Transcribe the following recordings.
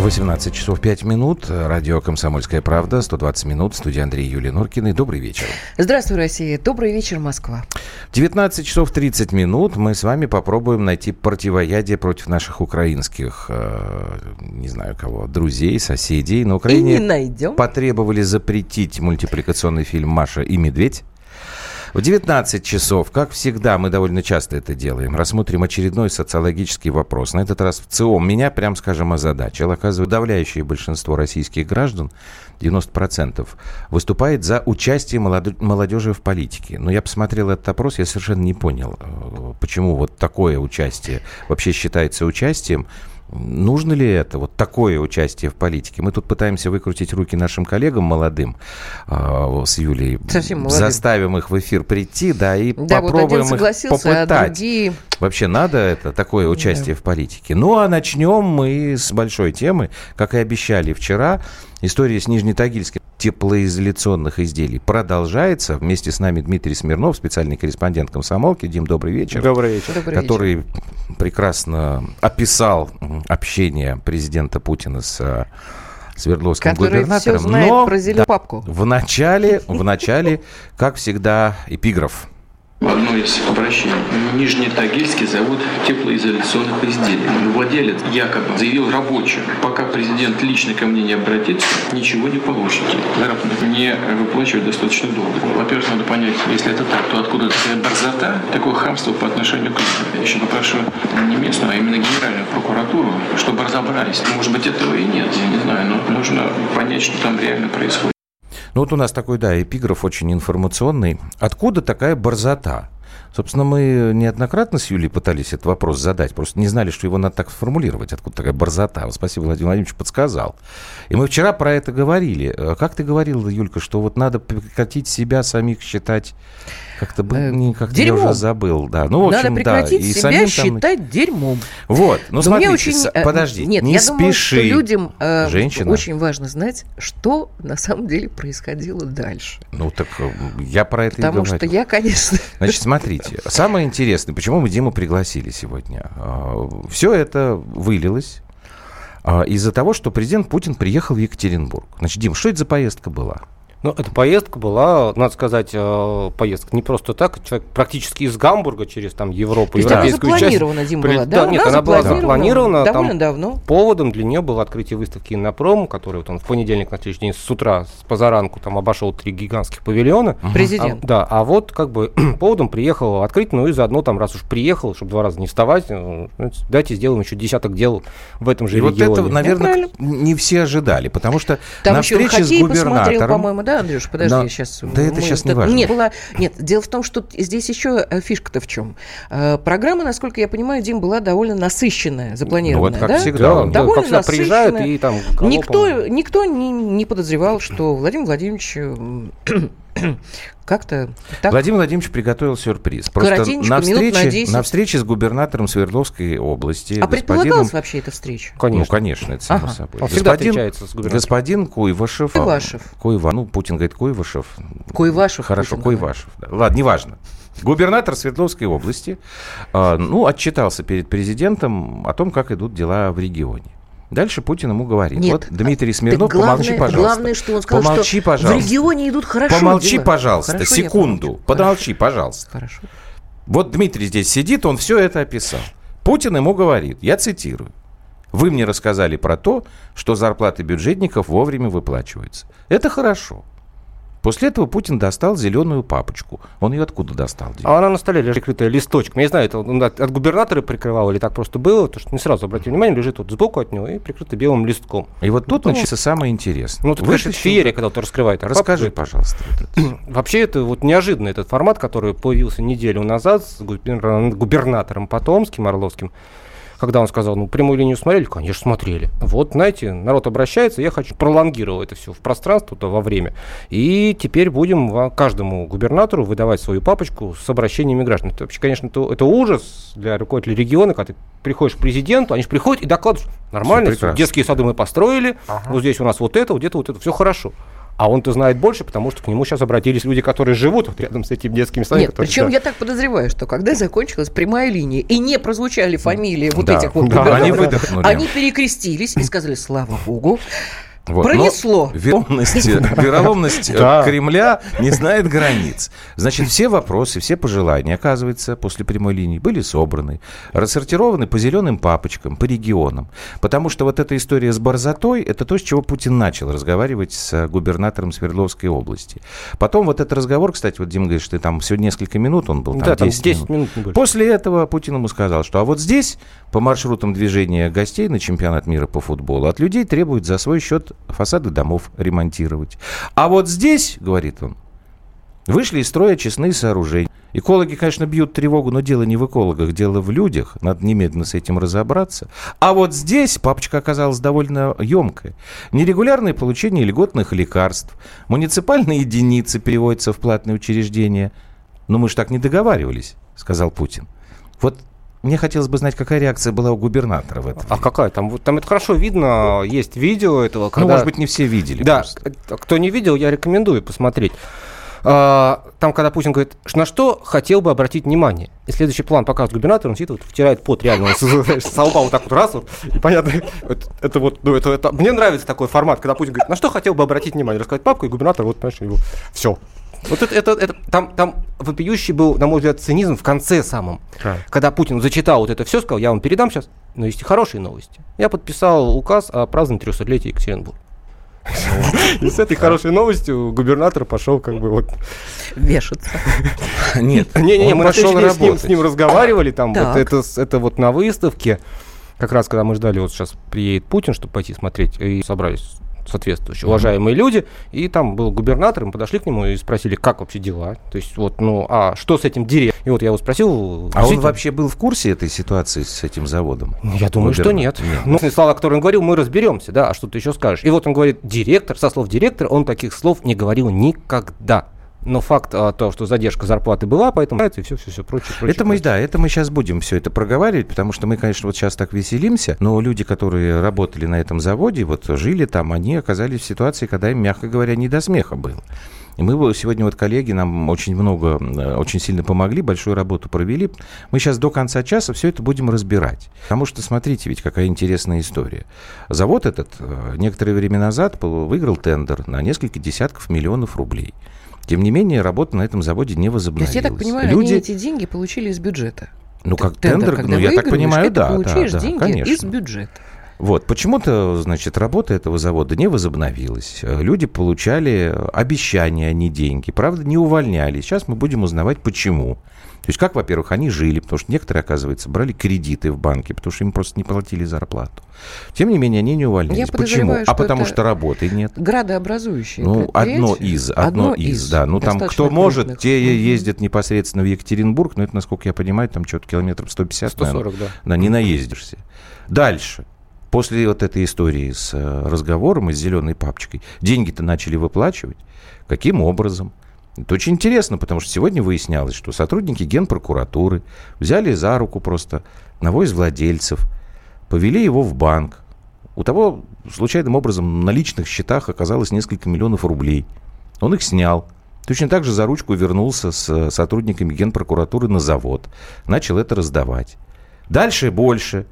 18 часов 5 минут. Радио «Комсомольская правда». 120 минут. Студия Андрей Юлия Норкиной. Добрый вечер. Здравствуй, Россия. Добрый вечер, Москва. 19 часов 30 минут. Мы с вами попробуем найти противоядие против наших украинских, э, не знаю кого, друзей, соседей. На Украине И не найдем. потребовали запретить мультипликационный фильм «Маша и медведь». В 19 часов, как всегда, мы довольно часто это делаем, рассмотрим очередной социологический вопрос. На этот раз в ЦИОМ меня, прям скажем, озадачил. Оказывается, подавляющее большинство российских граждан, 90%, выступает за участие молодежи в политике. Но я посмотрел этот опрос, я совершенно не понял, э, почему вот такое участие вообще считается участием. Нужно ли это, вот такое участие в политике? Мы тут пытаемся выкрутить руки нашим коллегам молодым э, с Юлей. Совсем молодым. Заставим их в эфир прийти, да, и Да, вот попробуем один их а попытать. другие... Вообще надо это, такое участие в политике? Ну, а начнем мы с большой темы. Как и обещали вчера, история с Нижнетагильским теплоизоляционных изделий продолжается. Вместе с нами Дмитрий Смирнов, специальный корреспондент комсомолки. Дим, добрый вечер. Добрый вечер. Добрый который вечер. Прекрасно описал общение президента Путина с э, Свердловским Который все губернатором. знает Но про зеленую папку. в начале, в начале, как всегда, эпиграф. В одно из обращений. Нижнетагильский завод теплоизоляционных изделий. Владелец якобы заявил рабочим, пока президент лично ко мне не обратится, ничего не получите. Заработок не выплачивают достаточно долго. Во-первых, надо понять, если это так, то откуда такая борзота, такое хамство по отношению к людям. Я еще попрошу не местную, а именно генеральную прокуратуру, чтобы разобрались. Может быть, этого и нет, я не знаю, но нужно понять, что там реально происходит. Ну вот у нас такой, да, эпиграф очень информационный. Откуда такая борзота? Собственно, мы неоднократно с Юлей пытались этот вопрос задать, просто не знали, что его надо так сформулировать, откуда такая борзота. Спасибо, Владимир Владимирович подсказал. И мы вчера про это говорили. Э, Как ты говорила, Юлька, что вот надо прекратить себя самих считать как-то бы, Э, не, как я уже забыл, да. Ну, в общем, Надо прекратить да. И себя там- считать дерьмом. Вот, ну Но смотрите, очень, с- э, подожди, Нет, не я спеши. думаю, что людям э, Женщина. очень важно знать, что на самом деле происходило дальше. Ну так э, я про это и Потому говорю. что я, конечно... Значит, смотрите, самое интересное, почему мы Диму пригласили сегодня. Все это вылилось а, из-за того, что президент Путин приехал в Екатеринбург. Значит, Дим, что это за поездка была? Ну, эта поездка была, надо сказать, э, поездка не просто так. Человек практически из Гамбурга через там Европу, То есть она европейскую часть. запланирована, Дим, при- была, да, да? нет, Она она была запланирована довольно там давно. Поводом для нее было открытие выставки «Иннопром», который вот он в понедельник на следующий день с утра, с позаранку там обошел три гигантских павильона. Президент. А, да, а вот как бы поводом приехал открыть, ну и заодно там, раз уж приехал, чтобы два раза не вставать, э, знаете, дайте сделаем еще десяток дел в этом же И вот регионе. это, наверное, правильно. не все ожидали, потому что Там на еще встрече с губернатором... по-моему, да, Андрюш? Подожди, Но- я сейчас... да это щас не это- важно. Нет, была... Нет, дело в том, что здесь еще э, фишка-то в чем. Э, Программа, насколько я понимаю, Дим, была довольно насыщенная, запланированная, Ну, вот как да? всегда. Да, да, Довольно как всегда приезжают насыщенная. и там. Никто, никто не, не подозревал, что Владимир Владимирович м, как-то так... Владимир Владимирович приготовил сюрприз. Просто на на встрече, 10. на встрече с губернатором Свердловской области, А господином... предполагалась вообще эта встреча? Конечно. Ну, конечно, это само Ага. собой. Он всегда Господин- встречается с губернатором. Господин Куйвашев. Куйвашев. Куйва, ну, Путин говорит Куйвашев. Куйвашев. Хорошо, Путин Куйвашев. да. Ладно, неважно. Губернатор Свердловской области, а, ну, отчитался перед президентом о том, как идут дела в регионе. Дальше Путин ему говорит, Нет. вот Дмитрий Так Смирнов, главное, помолчи, пожалуйста. Главное, что он сказал, помолчи, что пожалуйста. в регионе идут хорошо Помолчи, дела. пожалуйста, Хорошо, секунду. Помолчи, пожалуйста. Хорошо. Вот Дмитрий здесь сидит, он все это описал. Путин ему говорит, я цитирую. Вы мне рассказали про то, что зарплаты бюджетников вовремя выплачиваются. Это хорошо. После этого Путин достал зеленую папочку. Он ее откуда достал? Дим? А она на столе лежит прикрытая листочком. Я не знаю, это он от, от губернатора прикрывал или так просто было, то что не сразу обратил внимание, лежит вот сбоку от него и прикрыто белым листком. И вот тут Ну, начинается самое интересное. Ну, это, конечно, феерия, когда ты раскрывает. Расскажи, папку. пожалуйста. Вообще, это вот неожиданный этот формат, который появился неделю назад с губерна- губернатором Потомским, Орловским. Когда он сказал, ну, прямую линию смотрели? Конечно, смотрели. Вот, знаете, народ обращается, я хочу пролонгировать это все в пространство, то во время. И теперь будем каждому губернатору выдавать свою папочку с обращениями граждан. Это вообще, конечно, это, это ужас для руководителя региона, когда ты приходишь к президенту, они же приходят и докладывают, нормально, Всё прекрасно. детские сады мы построили, вот здесь у нас вот это, вот где-то вот это, все хорошо. А он-то знает больше, потому что к нему сейчас обратились люди, которые живут вот рядом с этими детскими садами. Нет, причем да. я так подозреваю, что когда закончилась прямая линия и не прозвучали фамилии вот Да, этих вот да, губернаторов, они выдохнули. они перекрестились и сказали, слава богу, Вот, Пронесло. но Вероломность, вероломность э. Кремля не знает границ. Значит, все вопросы, все пожелания, оказывается, после прямой линии были собраны, рассортированы по зеленым папочкам, по регионам. Потому что вот эта история с Борзотой, это то, с чего Путин начал разговаривать с э, губернатором Свердловской области. Потом вот этот разговор, кстати, вот Дима говорит, что там всего несколько минут он был, там Да, там 10 10 минут. минут. После этого Путин ему сказал, что а вот здесь по маршрутам движения гостей на чемпионат мира по футболу от людей требуют за свой счет фасады домов ремонтировать. А вот здесь, говорит он, вышли из строя очистные сооружения. Экологи, конечно, бьют тревогу, но дело не в экологах, дело в людях. Надо немедленно с этим разобраться. А вот здесь папочка оказалась довольно емкая. Нерегулярное получение льготных лекарств. Муниципальные единицы переводятся в платные учреждения. Но мы же так не договаривались, сказал Путин. Вот мне хотелось бы знать, какая реакция была у губернатора в этом. А какая? Там, вот- там это хорошо видно, есть видео этого. Ну, Когда... может быть, не все видели. Да, просто. э, кто не видел, я рекомендую посмотреть. А, Там, когда Путин говорит, «Ш- на что хотел бы обратить внимание. И следующий план показывает губернатор, он сидит, вот, втирает пот реально, он с знаешь, с лба вот так вот раз, вот, и понятно, это, это вот, ну, это, это- мне нравится такой формат, когда Путин говорит, на что хотел бы обратить внимание, рассказать папку, и губернатор, вот, понимаешь, его, все. Вот это, это, это- там, там вопиющий был, на мой взгляд, цинизм в конце самом. Когда Путин зачитал вот это все, сказал, я вам передам сейчас, но есть и хорошие новости. Я подписал указ о праздновании 300-летия Екатеринбурга. И с этой хорошей новостью губернатор пошел как бы вот... вешаться. Нет, Не-не-не, он мы пошел с ним, работать. с ним разговаривали, там вот это, это вот на выставке, как раз когда мы ждали, вот сейчас приедет Путин, чтобы пойти смотреть, и собрались соответствующие уважаемые люди, и там был губернатор, мы подошли к нему и спросили, как вообще дела, то есть вот, ну, а что с этим директором? И вот я его спросил, А он вообще был в курсе этой ситуации с этим заводом? Ну, Я думаю, что нет. Губернатор? Ну, слова, которые он говорил, мы разберемся, да, а что ты еще скажешь? И вот он говорит, директор, со слов директора, он таких слов не говорил никогда. Но факт а, то, что задержка зарплаты была, поэтому и все, все, все прочее, прочее. Это мы, прочее. да, это мы сейчас будем все это проговаривать, потому что мы, конечно, вот сейчас так веселимся, но люди, которые работали на этом заводе, вот жили там, они оказались в ситуации, когда им, мягко говоря, не до смеха было. И мы сегодня вот коллеги нам очень много, э, очень сильно помогли, большую работу провели. Мы сейчас до конца часа все это будем разбирать. Потому что, смотрите, ведь какая интересная история. Завод этот э, некоторое время назад выиграл тендер на несколько десятков миллионов рублей. Тем не менее, работа на этом заводе не То возобновилась. есть, я так понимаю, Люди... они эти деньги получили из бюджета. Ну, как Тендер, тендер, ну, я так понимаю, это да, да, получаешь да, деньги конечно. из бюджета. Вот, почему-то, значит, работа этого завода не возобновилась. Люди получали обещания, а не деньги. Правда, не увольнялись. Сейчас мы будем узнавать, почему. То есть, как, во-первых, они жили, потому что некоторые, оказывается, брали кредиты в банке, потому что им просто не платили зарплату. Тем не менее, они не увольнялись. Я Почему? А потому это что работы нет. Градообразующие Ну, одно из, одно, из, да. Ну, там кто может, крупных. те ездят непосредственно в Екатеринбург, но это, насколько я понимаю, там что-то километров 150, наверное. 140, да. Да, не наездишься. Дальше. После вот этой истории с э, разговором и с зеленой папочкой, деньги-то начали выплачивать. Каким образом? Это очень интересно, потому что сегодня выяснялось, что сотрудники генпрокуратуры взяли за руку просто одного из владельцев, повели его в банк. У того случайным образом на личных счетах оказалось несколько миллионов рублей. Он их снял. Точно так же за ручку вернулся с э, сотрудниками генпрокуратуры на завод. Начал это раздавать. Дальше больше.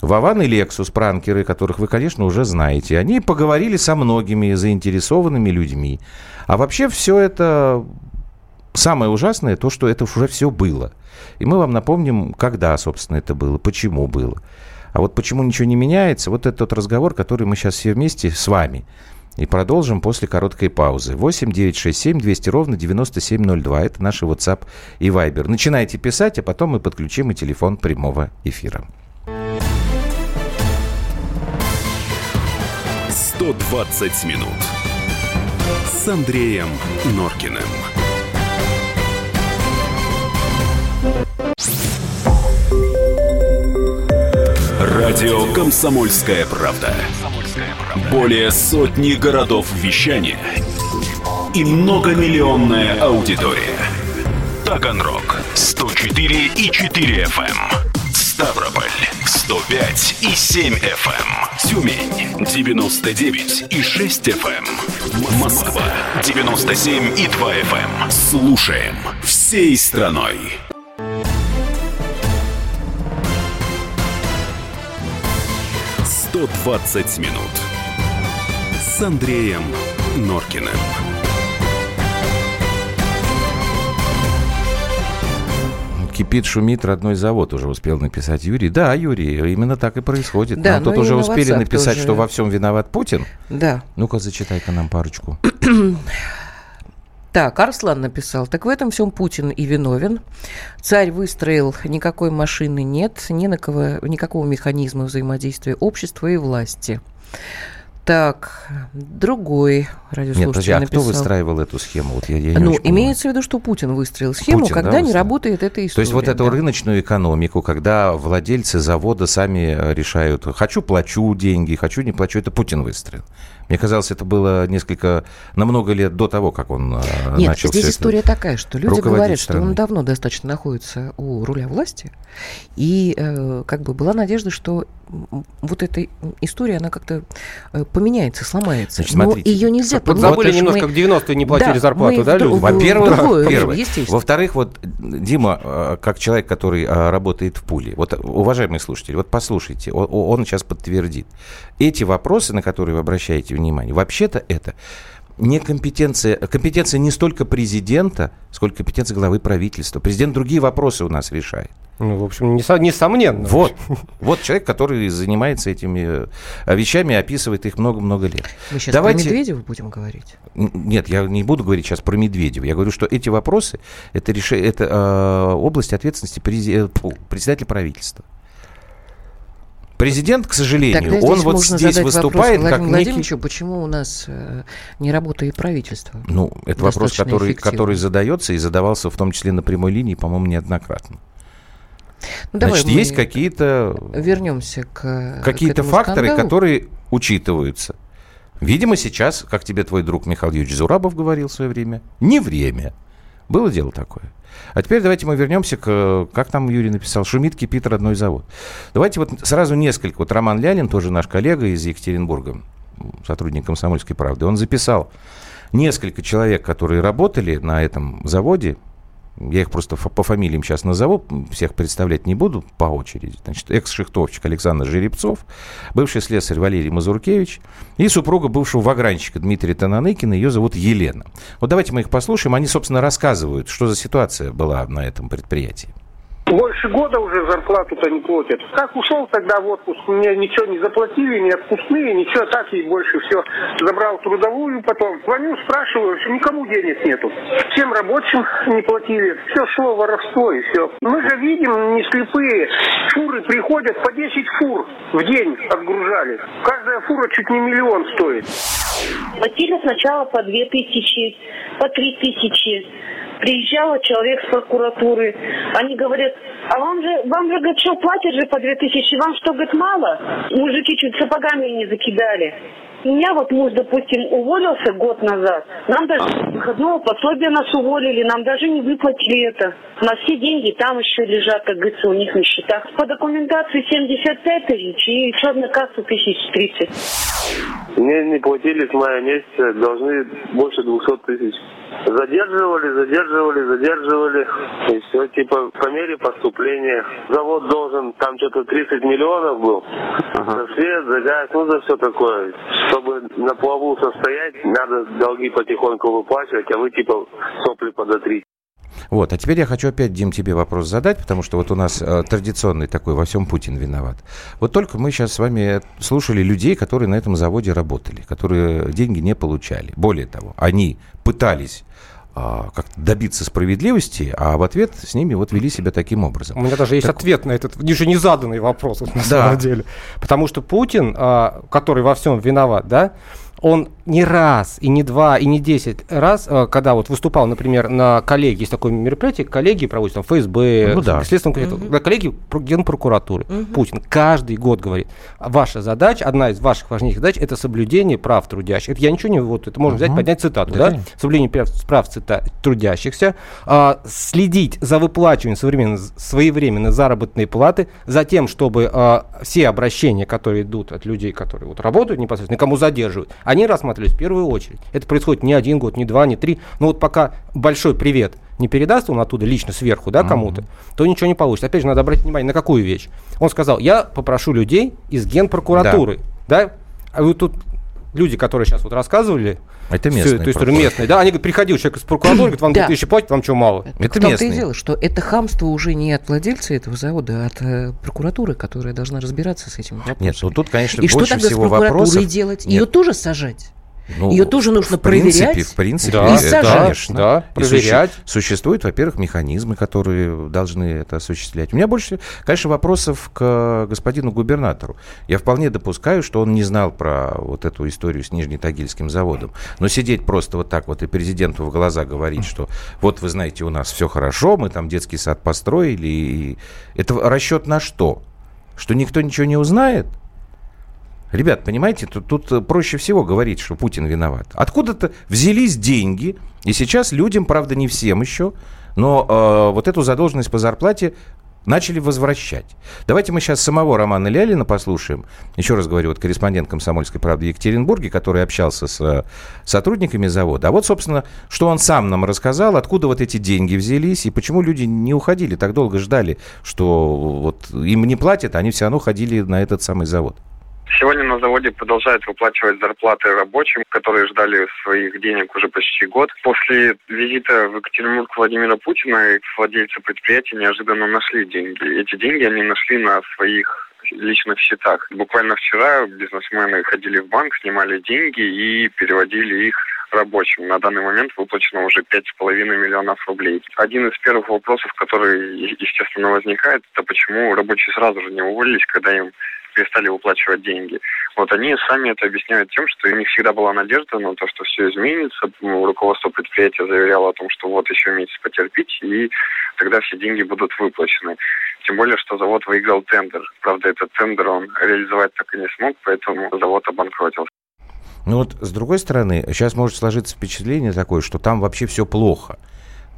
Вован и Лексус, пранкеры, которых вы, конечно, уже знаете, они поговорили со многими заинтересованными людьми. А вообще все это самое ужасное, то, что это уже все было. И мы вам напомним, когда, собственно, это было, почему было. А вот почему ничего не меняется, вот это тот разговор, который мы сейчас все вместе с вами и продолжим после короткой паузы. 8 9 6 7 200 ровно 9702. Это наши WhatsApp и Viber. Начинайте писать, а потом мы подключим и телефон прямого эфира. 120 минут с Андреем Норкиным. Радио «Комсомольская правда». Более сотни городов вещания и многомиллионная аудитория. Таганрог 104 и 4 FM. Ставрополь 105 и 7 FM. Тюмень 99 и 6 FM. Москва 97 и 2 FM. Слушаем всей страной. «120 минут» с Андреем Норкиным. Кипит, шумит родной завод, уже успел написать Юрий. Да, Юрий, именно так и происходит. Да, Нам тут ну уже успели WhatsApp написать, тоже. что во всем виноват Путин. Да. Ну-ка, зачитай-ка нам парочку. Так, Арслан написал. Так в этом всем Путин и виновен. Царь выстроил, никакой машины нет, ни на кого, никакого механизма взаимодействия общества и власти. Так, другой радиослушатель Нет, подожди, а написал. кто выстраивал эту схему? Вот я, я не Ну, понимаю. имеется в виду, что Путин выстроил схему, Путин, да, когда не выстроил? работает эта история. То есть вот эту да. рыночную экономику, когда владельцы завода сами э, решают, хочу плачу деньги, хочу не плачу, это Путин выстроил. Мне казалось, это было несколько, на много лет до того, как он э, Нет, начал здесь история такая, что люди говорят, что страной. он давно достаточно находится у руля власти, и э, как бы была надежда, что вот эта история, она как-то э, поменяется, сломается. Значит, Но смотрите, ее нельзя Вот поменять, забыли потому что немножко, мы- в 90-е не платили Да, зарплату, да, люди? Во-первых. Во-вторых, вот Дима, э, как человек, который э, работает в пуле, вот, уважаемые слушатели, вот послушайте, о- о- он сейчас подтвердит. Эти вопросы, на которые вы обращаете внимание, вообще-то это не компетенция, компетенция не столько президента, сколько компетенция главы правительства. Президент другие вопросы у нас решает. Ну, в общем, несо- несомненно. Вот, вот человек, который занимается этими э, вещами, описывает их много-много лет. Мы сейчас Давайте- про Медведева будем говорить. Нет, я не буду говорить сейчас про Медведева. Я говорю, что эти вопросы это, реш... это э, область ответственности прези- э, председателя правительства. Президент, к сожалению, Тогда он вот здесь выступает вопрос как Владимиру некий... Владимировичу, почему у нас э, не работает правительство. Ну, это вопрос, который, эффективно. который задается и задавался в том числе на прямой линии, по-моему, неоднократно. Ну, Значит, есть какие-то вернемся к какие-то к факторы, скандалу. которые учитываются. Видимо, сейчас, как тебе твой друг Михаил Юрьевич Зурабов говорил в свое время, не время. Было дело такое. А теперь давайте мы вернемся к, как там Юрий написал, шумит, кипит родной завод. Давайте вот сразу несколько. Вот Роман Лялин, тоже наш коллега из Екатеринбурга, сотрудник «Комсомольской правды», он записал несколько человек, которые работали на этом заводе, я их просто по фамилиям сейчас назову, всех представлять не буду по очереди. Значит, экс-шихтовщик Александр Жеребцов, бывший слесарь Валерий Мазуркевич и супруга бывшего вагранщика Дмитрия Тананыкина, ее зовут Елена. Вот давайте мы их послушаем, они, собственно, рассказывают, что за ситуация была на этом предприятии. Больше года уже зарплату-то не платят. Как ушел тогда в отпуск, мне ничего не заплатили, ни отпускные, ничего, так и больше все. Забрал трудовую потом. Звоню, спрашиваю, никому денег нету. Всем рабочим не платили. Все шло воровство и все. Мы же видим, не слепые. Фуры приходят, по 10 фур в день отгружали. Каждая фура чуть не миллион стоит. Платили сначала по две тысячи, по три тысячи. Приезжал человек с прокуратуры. Они говорят, а вам же, вам же, говорит, что, платят же по две тысячи, вам что, говорит, мало? Мужики чуть сапогами не закидали. Меня вот муж, допустим, уволился год назад. Нам даже выходного пособия нас уволили, нам даже не выплатили это. У нас все деньги там еще лежат, как говорится, у них на счетах. По документации 75 тысяч и черная касса тысяч 30. Мне не платили с мая месяца, должны больше 200 тысяч. Задерживали, задерживали, задерживали. И все, типа, по мере поступления. Завод должен, там что-то 30 миллионов был. За свет, за газ, ну за все такое. Чтобы на плаву состоять, надо долги потихоньку выплачивать, а вы типа сопли подотрите. Вот, а теперь я хочу опять, Дим, тебе вопрос задать, потому что вот у нас э, традиционный такой, во всем Путин виноват. Вот только мы сейчас с вами слушали людей, которые на этом заводе работали, которые деньги не получали. Более того, они пытались а, как-то добиться справедливости, а в ответ с ними вот вели себя таким образом. У меня даже есть ответ на этот ниже незаданный вопрос, вот на Да. самом деле. Потому что Путин, а, который во всем виноват, да, он не раз, и не два, и не десять раз, э, когда вот выступал, например, на коллегии, есть такое мероприятие, коллеги проводят там ФСБ, Ну да. Следственном комитете, на коллегии про- Генпрокуратуры. Путин каждый год говорит, ваша задача, одна из ваших важнейших задач, это соблюдение прав трудящих. Это я ничего не, вот это можно взять, поднять цитату, Да, да? Соблюдение прав, прав цита- трудящихся, а, следить за выплачиванием современно, своевременно заработной платы, за тем, чтобы а, все обращения, которые идут от людей, которые вот работают непосредственно, кому задерживают, они рассматривались в первую очередь. Это происходит не один год, не два, не три. Но вот пока большой привет не передаст он оттуда лично сверху, да, кому-то, то ничего не получится. Опять же, надо обратить внимание, на какую вещь. Он сказал, я попрошу людей из генпрокуратуры, да, а вот тут люди, которые сейчас вот рассказывали, Это всю местные эту историю местные, да, они говорят, приходил человек из прокуратуры, говорит, вам Да. 2000 платят, вам что, мало? Это в том-то и местные. дело, что это хамство уже не от владельца этого завода, а от э, прокуратуры, которая должна разбираться с этим вопросом. Нет, ну тут, конечно, И что больше тогда с всего прокуратурой вопросов. делать? Нет, Ее тоже сажать? Ну, Её тоже нужно в принципе, проверять В принципе, Да, и сажать. конечно. Да, И суще- проверять. Существуют, во-первых, механизмы, которые должны это осуществлять. У меня больше, конечно, вопросов к господину губернатору. Я вполне допускаю, что он не знал про вот эту историю с Нижнетагильским заводом. Но сидеть просто вот так вот и президенту в глаза говорить, что вот вы знаете, у нас все хорошо, мы там детский сад построили. И... Это расчет на что? Что никто ничего не узнает? Ребят, понимаете, тут, тут э, проще всего говорить, что Путин виноват. Откуда-то взялись деньги, и сейчас людям, правда, не всем еще, но э, вот эту задолженность по зарплате начали возвращать. Давайте мы сейчас самого Романа Лялина послушаем. Еще раз говорю, вот корреспондент «Комсомольской правды» в Екатеринбурге, который общался с э, сотрудниками завода. А вот, собственно, что он сам нам рассказал, откуда вот эти деньги взялись, и почему люди не уходили, так долго ждали, что вот им не платят, а они все равно ходили на этот самый завод. Сегодня на заводе продолжают выплачивать зарплаты рабочим, которые ждали своих денег уже почти год. После визита в Екатеринбург Владимира Путина владельцы предприятия неожиданно нашли деньги. Эти деньги они нашли на своих личных счетах. Буквально вчера бизнесмены ходили в банк, снимали деньги и переводили их рабочим. На данный момент выплачено уже 5,5 миллионов рублей. Один из первых вопросов, который, естественно, возникает, это почему рабочие сразу же не уволились, когда им перестали выплачивать деньги. Вот они сами это объясняют тем, что у них всегда была надежда на то, что все изменится. Ну, Руководство предприятия заверяло о том, что вот еще месяц потерпите, и тогда все деньги будут выплачены. Тем более, что завод выиграл тендер. Правда, этот тендер он реализовать так и не смог, поэтому завод обанкротился. Ну вот, с другой стороны, сейчас может сложиться впечатление такое, что там вообще все плохо.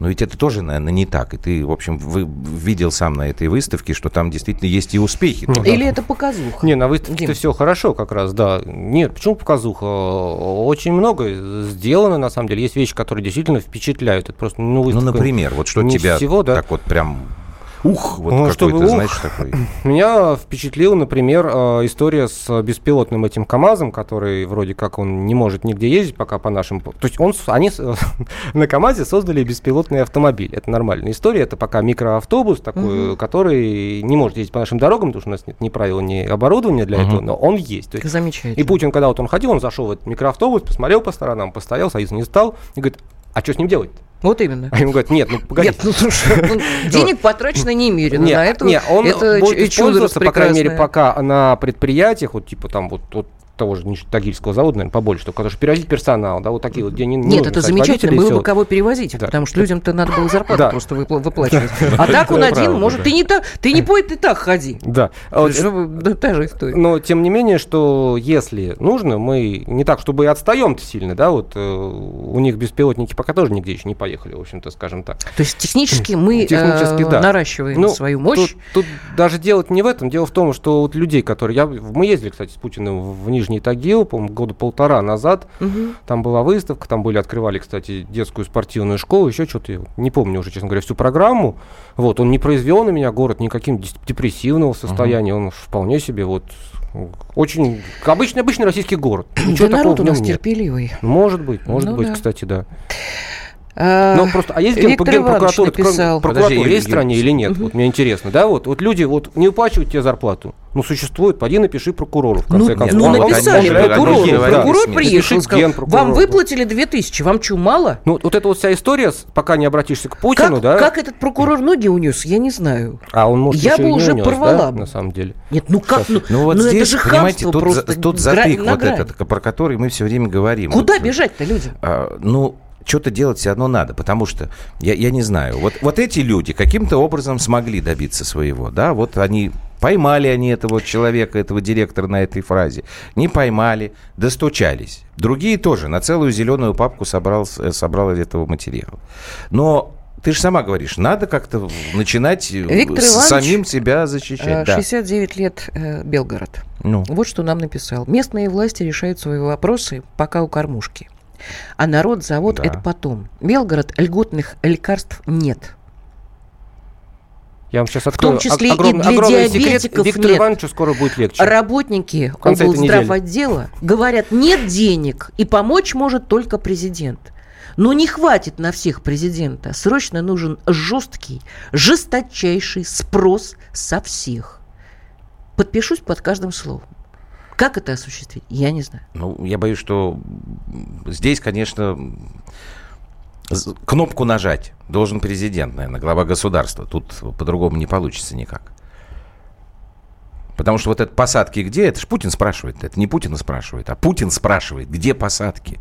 Но ведь это тоже, наверное, не так. И ты, в общем, вы- видел сам на этой выставке, что там действительно есть и успехи. Ну, Или это показуха? Не, на выставке-то Дим. все хорошо как раз, да. Нет, почему показуха? Очень много сделано, на самом деле. Есть вещи, которые действительно впечатляют. Это просто, ну, Ну, например, вот что тебя всего, да. так вот прям... Ух, вот Ну, какой-то, ух. знаешь, такой... Меня впечатлила, например, э, история с беспилотным этим КАМАЗом, который вроде как он не может нигде ездить пока по нашим... То есть он, они на КАМАЗе создали беспилотный автомобиль. Это нормальная история. Это пока микроавтобус такой, который не может ездить по нашим дорогам, потому что у нас нет ни правил, ни оборудования для Мгм. этого, но он есть. То есть Замечательно. и Путин, когда вот он ходил, он зашел в этот микроавтобус, посмотрел по сторонам, постоял, садиться не стал, и говорит, а что с ним делать? Вот именно. А ему говорят, нет, ну погоди. Нет, ну слушай, денег потрачено немерено Нет, на это. нет, он это будет чудо использоваться, по крайней мере, пока на предприятиях, вот типа там вот, вот того же Тагильского завода, наверное, побольше, только потому что перевозить персонал, да, вот такие вот, где не, не Нет, нужно это замечательно, было бы кого перевозить, Да. потому что людям-то надо было зарплату Да. просто выпла- выплачивать. А так он один, может, ты не та- ты не пой, ты так ходи. Да. А Что- да, Та же история. Но тем не менее, что если нужно, мы не так, чтобы и отстаем-то сильно, да, вот э, у них беспилотники пока тоже нигде еще не поехали, в общем-то, скажем так. То есть технически мы Технически, э, да. наращиваем Ну, свою мощь. Тут, тут даже дело не в этом. Дело в том, что вот людей, которые... Я, мы ездили, кстати, с Путиным в Нижний Тагил, по-моему, года полтора назад. Мгм. Там была выставка, там были, открывали, кстати, детскую спортивную школу, еще что-то, я не помню уже, честно говоря, всю программу. Вот, он не произвел на меня город никаким депрессивного состояния, он вполне себе вот очень обычный, обычный российский город. Ничего Да такого народ у нас нет. терпеливый. Может быть, может Ну быть, да. кстати, да. А, Ну, просто, а есть Виктор ген, Иванович прокуратура, написал. прокуратура Подожди, есть в стране или нет? Вот мне интересно, да, вот, вот люди вот не уплачивают тебе зарплату, ну, существует, пойди напиши прокурору, в Ну, конце концов. ну, Он- написали же- прокурору. они Прокурор приехал, сказал, вам выплатили 2000, вам что, мало? Ну, вот эта вот вся история, пока не обратишься к Путину, Как, да, как этот прокурор ноги унес, я не знаю. а он, может, Я еще бы уже унес, порвала да, на самом деле. Нет, ну как, ну, Ну вот ну здесь, это же понимаете, хамство тут, просто. тут затык вот этот, про который мы все время говорим. Куда бежать-то людям? а, ну, что-то делать все равно надо, потому что, я, я не знаю, вот, вот эти люди каким-то образом смогли добиться своего, да, вот они, поймали они этого человека, этого директора на этой фразе, не поймали, достучались. Другие тоже на целую зеленую папку собрал, с- собрал этого материала. Но ты же сама говоришь, надо как-то начинать э, Виктор Иванович, самим себя Э, защищать. да. 69 лет э, Белгород. Ну. Вот что нам написал. Местные власти решают свои вопросы пока у кормушки. А народ, завод Да. это потом. Белгород льготных лекарств нет. Я вам сейчас том открою числе и огромный, для огромный секрет. диабетиков Виктору нет. Ивановичу скоро будет легче. Работники В облздравотдела говорят, нет денег, и помочь может только президент. Но не хватит на всех президента. Срочно нужен жесткий, жесточайший спрос со всех. Подпишусь под каждым словом. Как это осуществить? Я не знаю. Ну, я боюсь, что здесь, конечно, кнопку нажать должен президент, наверное, глава государства. Тут по-другому не получится никак. Потому что вот это посадки где? Это же Путин спрашивает. Это не Путин спрашивает, а Путин спрашивает, где посадки.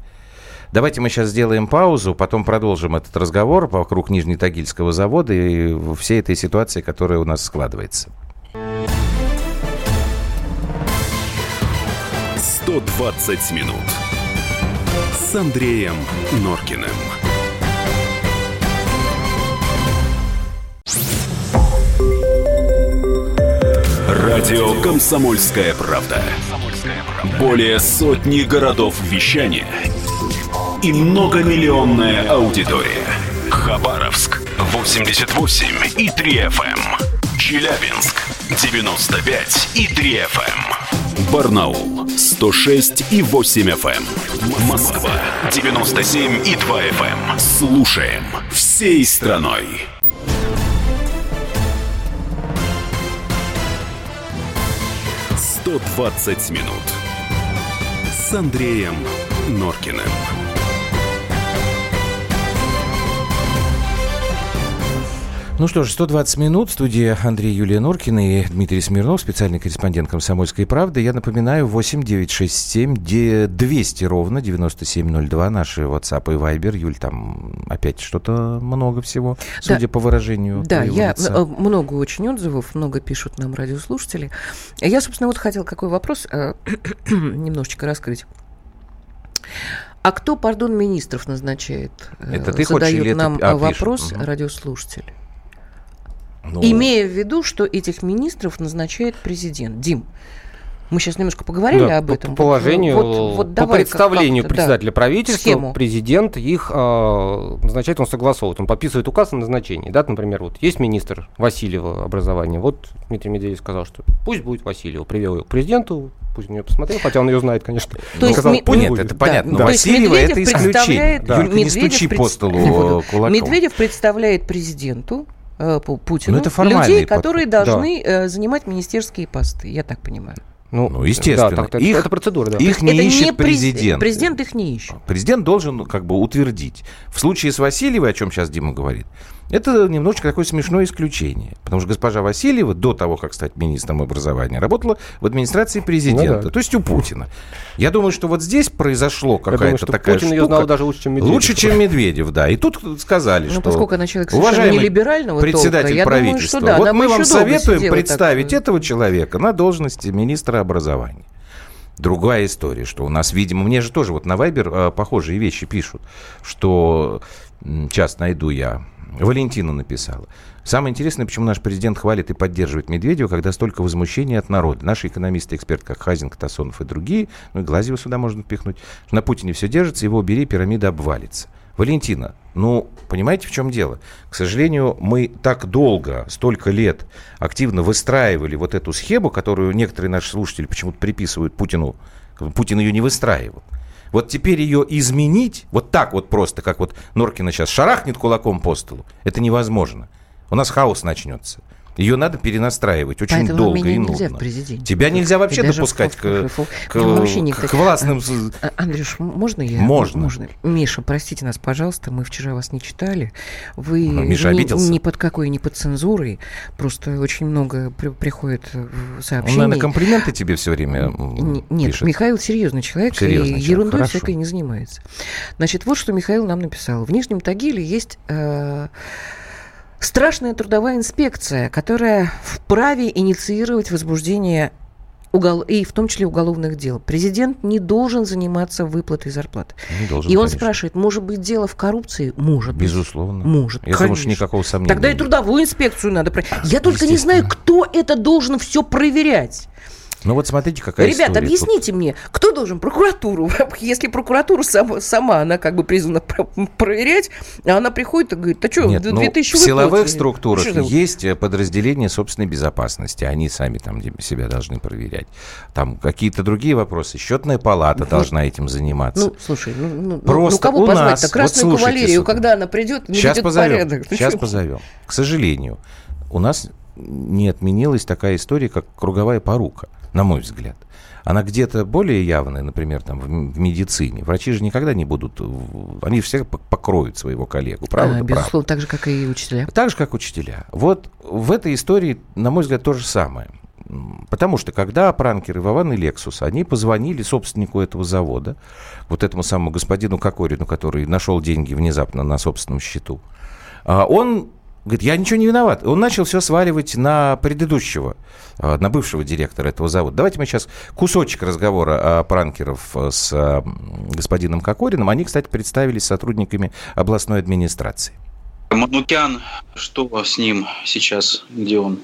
Давайте мы сейчас сделаем паузу, потом продолжим этот разговор вокруг Нижнетагильского завода и всей этой ситуации, которая у нас складывается. 120 минут с Андреем Норкиным. Радио «Комсомольская правда». Более сотни городов вещания и многомиллионная аудитория. Хабаровск 88 и 3 FM. Челябинск 95 и 3 FM. Барнаул 106 и 8 FM. Москва 97 и 2 FM. Слушаем всей страной. «120 минут» с Андреем Норкиным. Ну что ж, 120 минут. Студия Андрей Юлия Норкина и Дмитрий Смирнов, специальный корреспондент «Комсомольской правды». Я напоминаю, 8 967 200 ровно 9702 наши WhatsApp и Viber. Юль, там опять что-то много всего, судя по выражению Да, я лица. э, много очень отзывов, много пишут нам радиослушатели. Я, собственно, вот хотел какой вопрос э, немножечко раскрыть. А кто, пардон, министров назначает? Э, Это ты хочешь Задает или это нам п- а, э, вопрос Мгм. радиослушатель. Ну, Имея в виду, что этих министров назначает президент. Дим, мы сейчас немножко поговорили Да, об по- этом. По положению, Вот- вот- по давай как- представлению как-то, да, председателя правительства, схему. президент их э, назначает, он согласовывает, он подписывает указ о назначении. Да, например, вот есть министр Васильева образования, вот Дмитрий Медведев сказал, что пусть будет Васильева, привел ее к президенту, пусть он ее посмотрел, хотя он ее знает, конечно. То есть сказал, ми- «Пусть Нет, будет». это понятно. Да. Но Васильева это исключение. представляет- Юлька, не Медведев стучи пред- по столу кулаком. Медведев представляет президенту Путину Ну, это людей, подход. которые должны э, занимать министерские посты, я так понимаю. Ну, естественно. Да, так, это, Их- это процедура, да. Их не это ищет не през- президент. Президент их не ищет. Президент должен ну, как бы утвердить. В случае с Васильевой, о чем сейчас Дима говорит, это немножечко такое смешное исключение. Потому что госпожа Васильева до того, как стать министром образования, работала в администрации президента, Ну да. то есть у Путина. Я думаю, что вот здесь произошло думаю, какая-то такая Путин ее штука. знал даже лучше, чем Медведев. Лучше, чем Медведев, да. И тут сказали, Ну, что... поскольку она человек уважаемый не либерального председатель толка, я думаю, правительства, что да, вот мы вам советуем сидела так. представить этого человека на должности министра образования. Другая история, что у нас, видимо, мне же тоже вот на Вайбер э, похожие вещи пишут, что сейчас найду я. Валентина написала. Самое интересное, почему наш президент хвалит и поддерживает Медведева, когда столько возмущения от народа. Наши экономисты, эксперты, как Хазин, Катасонов и другие, ну и Глазева сюда можно впихнуть, на Путине все держится, его убери, пирамида обвалится. Валентина, ну, понимаете, в чем дело? К сожалению, мы так долго, столько лет активно выстраивали вот эту схему, которую некоторые наши слушатели почему-то приписывают Путину. Путин ее не выстраивал. Вот теперь ее изменить, вот так вот просто, как вот Норкина сейчас шарахнет кулаком по столу, это невозможно. У нас хаос начнется. Ее надо перенастраивать очень Поэтому долго меня и нельзя нудно. в президенте. Тебя нельзя вообще допускать к, к, вообще к- к властным... А, Андрюш, м- можно я? Можно. Миша, простите нас, пожалуйста, мы вчера вас не читали. Вы Ну, Миша ни, обиделся? ни под какой, ни под цензурой. Просто очень много при- приходит э, Он, сообщений. наверное, комплименты тебе все время Н- Нет, пишет. Михаил серьезный человек Серьезный и человек, ерундой хорошо. всякой не занимается. Значит, вот что Михаил нам написал. В Нижнем Тагиле есть э, страшная трудовая инспекция, которая вправе инициировать возбуждение угол... и в том числе уголовных дел. Президент не должен заниматься выплатой зарплат. Не должен, и он конечно. спрашивает, может быть, дело в коррупции? Может быть. Безусловно. Может, Я думаю, что конечно. никакого сомнения. Тогда и нет. трудовую инспекцию надо проверять. Я только не знаю, кто это должен все проверять. Ну вот смотрите, какая Ребята, история. объясните мне, кто должен прокуратуру? Если прокуратура сама, сама она как бы призвана про- проверять, а она приходит и говорит, а что, Нет, ну, 2000 в силовых выплатили? структурах Что есть э, подразделения собственной безопасности. Они сами там себя должны проверять. Там какие-то другие вопросы. Счетная палата Вот. должна этим заниматься. Ну, слушай, ну, ну, ну, Просто ну, кого у позвать-то? нас- вот Красную слушайте кавалерию, сюда. когда она придет, Сейчас позовем. порядок. Ну, Сейчас позовем. К сожалению, у нас не отменилась такая история, как круговая порука, на мой взгляд. Она где-то более явная, например, там, в медицине. Врачи же никогда не будут... в- Они все пок- покроют своего коллегу. Правда? А, Правда. безусловно, так же, как и учителя. Так же, как учителя. Вот в этой истории, на мой взгляд, то же самое. Потому что когда пранкеры Вован и Лексус, они позвонили собственнику этого завода, вот этому самому господину Кокорину, который нашел деньги внезапно на собственном счету, а он говорит, я ничего не виноват. Он начал все сваливать на предыдущего, а, на бывшего директора этого завода. Давайте мы сейчас кусочек разговора пранкеров а, с м, господином Кокориным. Они, кстати, представились сотрудниками областной администрации. Манукян, что с ним сейчас, где он?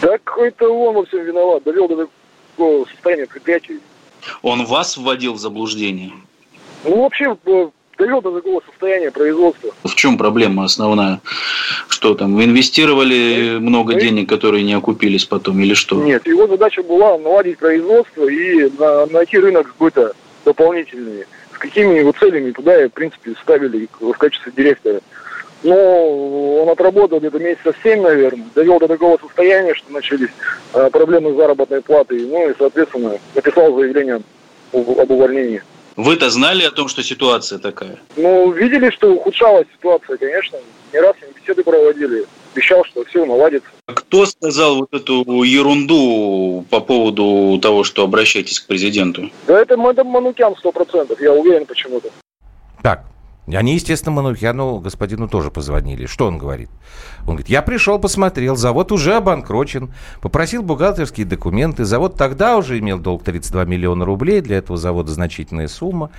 Да какой-то он во всем виноват, довел до такого состояния предприятия. Он вас вводил в заблуждение? Ну, вообще, э, довел до такого состояния производства. В чем проблема основная? Что там, инвестировали много денег, которые не окупились потом, или что? Нет, его задача была наладить производство и на- найти рынок какой-то дополнительный. С какими его целями туда, и, в принципе, ставили в качестве директора. Но он отработал где-то месяца 7, наверное, довел до такого состояния, что начались э, проблемы с заработной платой. Ну и, соответственно, написал заявление об увольнении. Вы-то знали о том, что ситуация такая? Ну, видели, что ухудшалась ситуация, конечно. Не раз с ним беседы проводили. Обещал, что все наладится. Кто сказал вот эту ерунду по поводу того, что обращайтесь к президенту? Да это, это Манукян сто процентов, я уверен почему-то. Так, они, естественно, Манукяну господину тоже позвонили. Что он говорит? Он говорит, я пришел, посмотрел, завод уже обанкрочен, попросил бухгалтерские документы, завод тогда уже имел долг 32 миллиона рублей, для этого завода значительная сумма.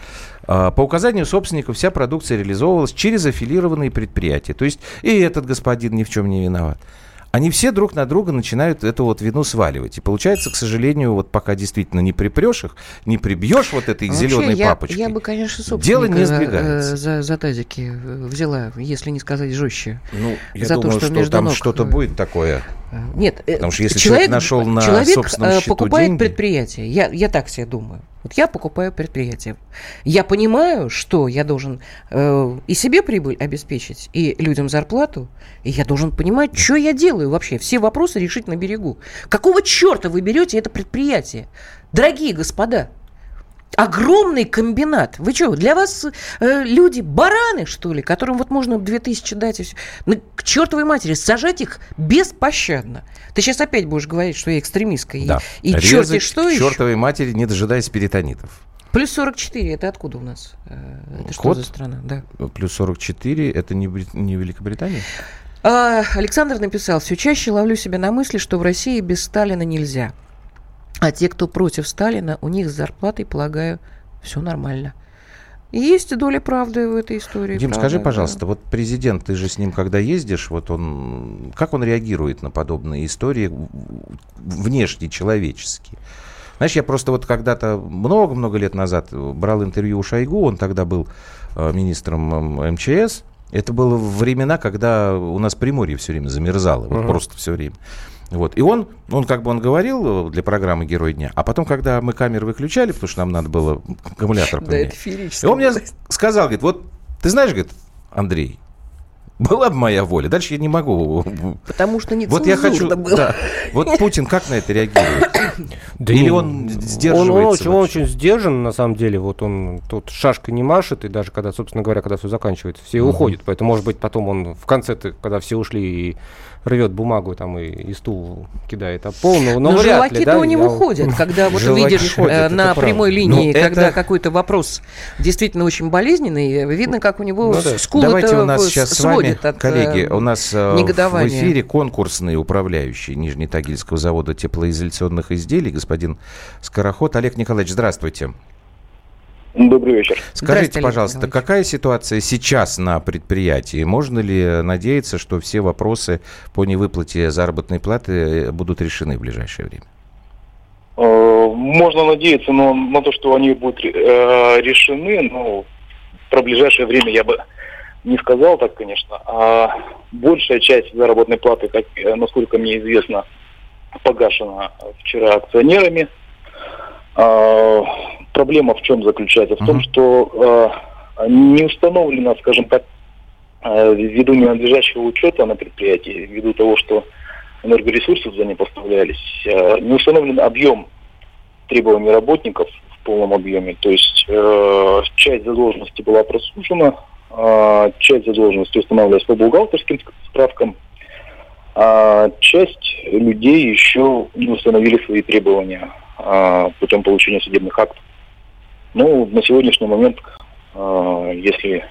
А, По указанию собственников вся продукция реализовывалась через аффилированные предприятия. То есть и этот господин ни в чем не виноват. Они все друг на друга начинают эту вот вину сваливать. И получается, к сожалению, вот пока действительно не припрешь их, не прибьешь вот этой Вообще, зеленой я, папочкой, Я бы, конечно, собственника дело не э, сдвигается. за, за тазики взяла, если не сказать жестче. Ну, я за думаю, то, что, что, между там ног, что-то э, будет такое. Нет, э, Потому что если человек нашел на человек, собственном э, счету покупает деньги- предприятие. Я, я так себе думаю. Вот я покупаю предприятие. Я понимаю, что я должен э, и себе прибыль обеспечить, и людям зарплату, и я должен понимать, что я делаю вообще. Все вопросы решить на берегу. Какого черта вы берете это предприятие? Дорогие господа, огромный комбинат. Вы что, для вас э, люди бараны, что ли, которым вот можно 2000 дать и все? Ну, к чертовой матери, сажать их беспощадно. Ты сейчас опять будешь говорить, что я экстремистка. и- Да. И, черти Резать что к еще? чертовой матери, не дожидаясь перитонитов. Плюс 44, это откуда у нас? Э, Это что Код? за страна? Да. Плюс 44, это не, Брит- не Великобритания? А, Александр написал, все чаще ловлю себя на мысли, что в России без Сталина нельзя. А те, кто против Сталина, у них с зарплатой, полагаю, все нормально. И Есть доля правды в этой истории. Дим, правда, скажи, да. пожалуйста, вот президент, ты же с ним когда ездишь, вот он, как он реагирует на подобные истории внешне, человечески? Знаешь, я просто вот когда-то много-много лет назад брал интервью у Шойгу, он тогда был э, министром м, МЧС. Это было времена, когда у нас Приморье все время замерзало, вот Мгм. просто все время. Вот. И он, он как бы он говорил для программы «Герой дня», а потом, когда мы камеры выключали, потому что нам надо было аккумулятор поменять, и он мне сказал, говорит, вот ты знаешь, говорит, Андрей, была бы моя воля. Дальше я не могу. Потому что не Вот я хочу... было. Да, вот Путин как на это реагирует? Да Или он сдерживается? Он, он очень, он очень сдержан, на самом деле. Вот он тут шашкой не машет, и даже когда, собственно говоря, когда все заканчивается, все уходят. Поэтому, может быть, потом он в конце, когда все ушли, и рвет бумагу там и, и стул кидает об пол. Но, но Но вряд ли, да, у него я- ходят, когда вот видишь ходят, э, на правда. прямой линии, Ну, когда это- какой-то вопрос действительно очень болезненный, видно, как у него Ну да. скулы Давайте у нас сейчас с вами, от, коллеги, э, у нас э, в негодования. эфире конкурсный управляющий Нижнетагильского завода теплоизоляционных изделий, господин Скороход. Олег Николаевич, здравствуйте. Добрый вечер. Скажите, пожалуйста, какая ситуация сейчас на предприятии? Можно ли надеяться, что все вопросы по невыплате заработной платы будут решены в ближайшее время? Э, Можно надеяться но на то, что они будут э, решены, но про ближайшее время я бы не сказал так, конечно. А большая часть заработной платы, как, э, насколько мне известно, погашена вчера акционерами. А, проблема в чем заключается? В том, Мгм. что э, не установлено, скажем так, э, ввиду ненадлежащего учета на предприятии, ввиду того, что энергоресурсы туда не поставлялись, э, не установлен объем требований работников в полном объеме. То есть э, часть задолженности была прослушана, э, часть задолженности устанавливалась по бухгалтерским справкам, а часть людей еще не установили свои требования э, путем получения судебных актов. Ну, на сегодняшний момент, э, если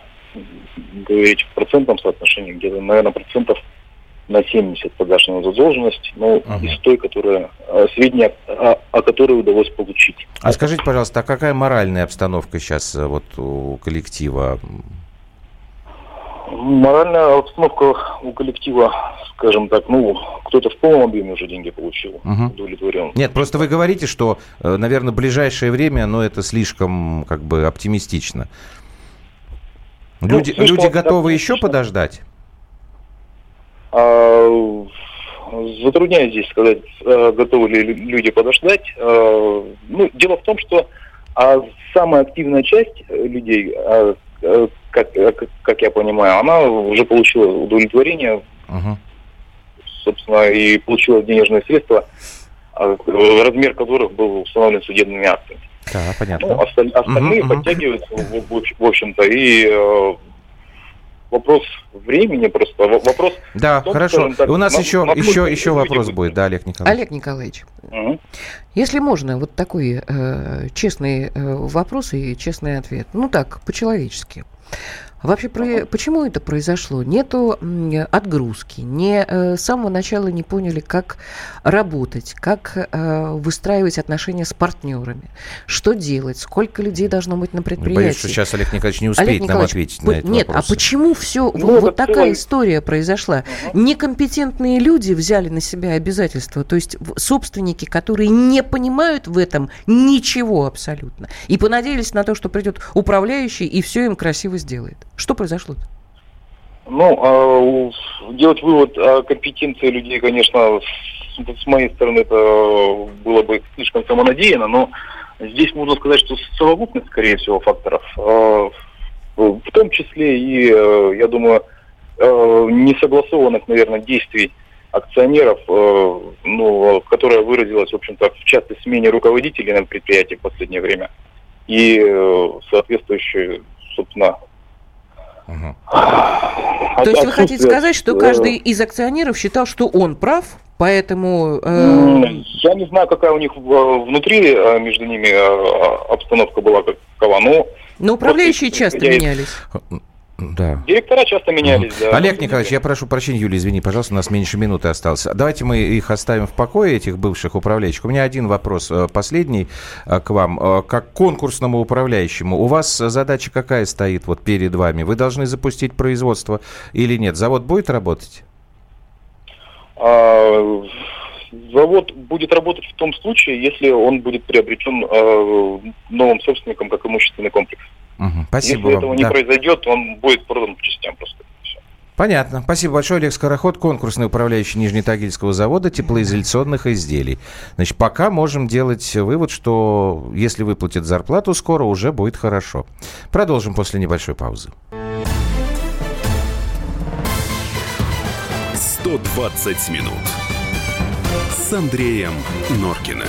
говорить в процентном соотношении, где-то, наверное, процентов на 70 погашена задолженность, но Ага. из той, которая, э, сведения, о, о которой удалось получить. А скажите, пожалуйста, а какая моральная обстановка сейчас э, вот у коллектива? Моральная обстановка у коллектива, скажем так, ну, кто-то в полном объеме уже деньги получил, Мгм. удовлетворен. Нет, просто вы говорите, что, э, наверное, ближайшее время, но это слишком как бы оптимистично. Ну, Люди, слишком люди готовы еще подождать? А, затрудняюсь здесь сказать, э, готовы ли лю- люди подождать. Э, Ну, дело в том, что а, самая активная часть людей, а, как, э, как- как я понимаю, она уже получила удовлетворение, Мгм. собственно, и получила денежные средства, а, э, размер которых был установлен судебными актами. Да, понятно. Ну, осталь- остальные мгм. подтягиваются, в, в в общем-то, и э, вопрос времени просто, во- вопрос... Да, том, хорошо. так, У нас на- еще, насколько еще, еще вопрос будут- будет, да, Олег Николаевич? Олег Николаевич, Мгм. если можно, вот такой э, честный э, вопрос и честный ответ. Ну так, по-человечески. Вообще, про- почему это произошло? Нету отгрузки, не э, с самого начала не поняли, как работать, как э, выстраивать отношения с партнерами, что делать, сколько людей должно быть на предприятии. Боюсь, что сейчас Олег Николаевич не Олег успеет нам Николаевич, ответить вот на этот Нет, вопрос. а почему все, Ну, вот это такая целое- история произошла? Некомпетентные люди взяли на себя обязательства, то есть собственники, которые не понимают в этом ничего абсолютно, и понадеялись на то, что придет управляющий и все им красиво сделает. Что произошло? Ну, а, делать вывод о компетенции людей, конечно, с, моей стороны это было бы слишком самонадеянно, но здесь можно сказать, что совокупность, скорее всего, факторов, э, в том числе и, э, я думаю, э, несогласованных, наверное, действий акционеров, ну, которая выразилась, в общем-то, в частой смене руководителей на предприятии в последнее время и соответствующие, собственно, Мгм. То есть вы хотите сказать, что э, каждый из акционеров считал, что он прав, поэтому... э, Я не знаю, какая у них в- внутри э, между ними э, обстановка была какова, но но управляющие вот, часто я- менялись. Да. директора часто менялись. да. Олег Николаевич, я прошу прощения, Юлия, извини, пожалуйста, у нас меньше минуты осталось. Давайте мы их оставим в покое, этих бывших управляющих. У меня один вопрос, э, последний э, к вам. Э, Как конкурсному управляющему, у вас задача какая стоит вот перед вами? Вы должны запустить производство или нет? Завод будет работать? А, Завод будет работать в том случае, если он будет приобретен э, новым собственником как имущественный комплекс. Спасибо если вам. этого не Да. произойдет, он будет продан по частям просто. Понятно. Спасибо большое, Олег Скороход, конкурсный управляющий Нижнетагильского завода теплоизоляционных изделий. Значит, пока можем делать вывод, что если выплатят зарплату скоро, уже будет хорошо. Продолжим после небольшой паузы. 120 минут с Андреем Норкиным.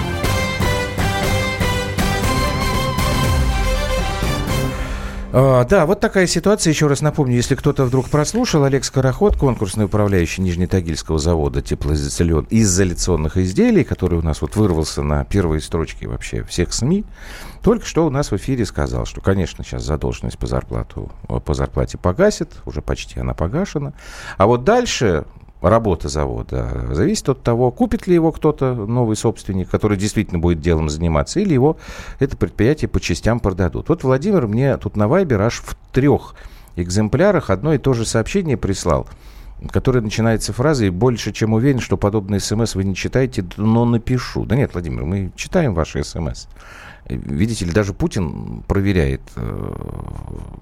А, да, вот такая ситуация. Еще раз напомню, если кто-то вдруг прослушал, Олег Скороход, конкурсный управляющий Нижнетагильского завода теплоизоляционных изделий, который у нас вот вырвался на первые строчки вообще всех СМИ, только что у нас в эфире сказал, что, конечно, сейчас задолженность по, зарплату, по зарплате погасит, уже почти она погашена. А вот дальше работа завода зависит от того, купит ли его кто-то, новый собственник, который действительно будет делом заниматься, или его это предприятие по частям продадут. Вот Владимир мне тут на Вайбер аж в трех экземплярах одно и то же сообщение прислал которое начинается фразой «больше, чем уверен, что подобные смс вы не читаете, но напишу». Да нет, Владимир, мы читаем ваши смс. Видите ли, даже Путин проверяет э,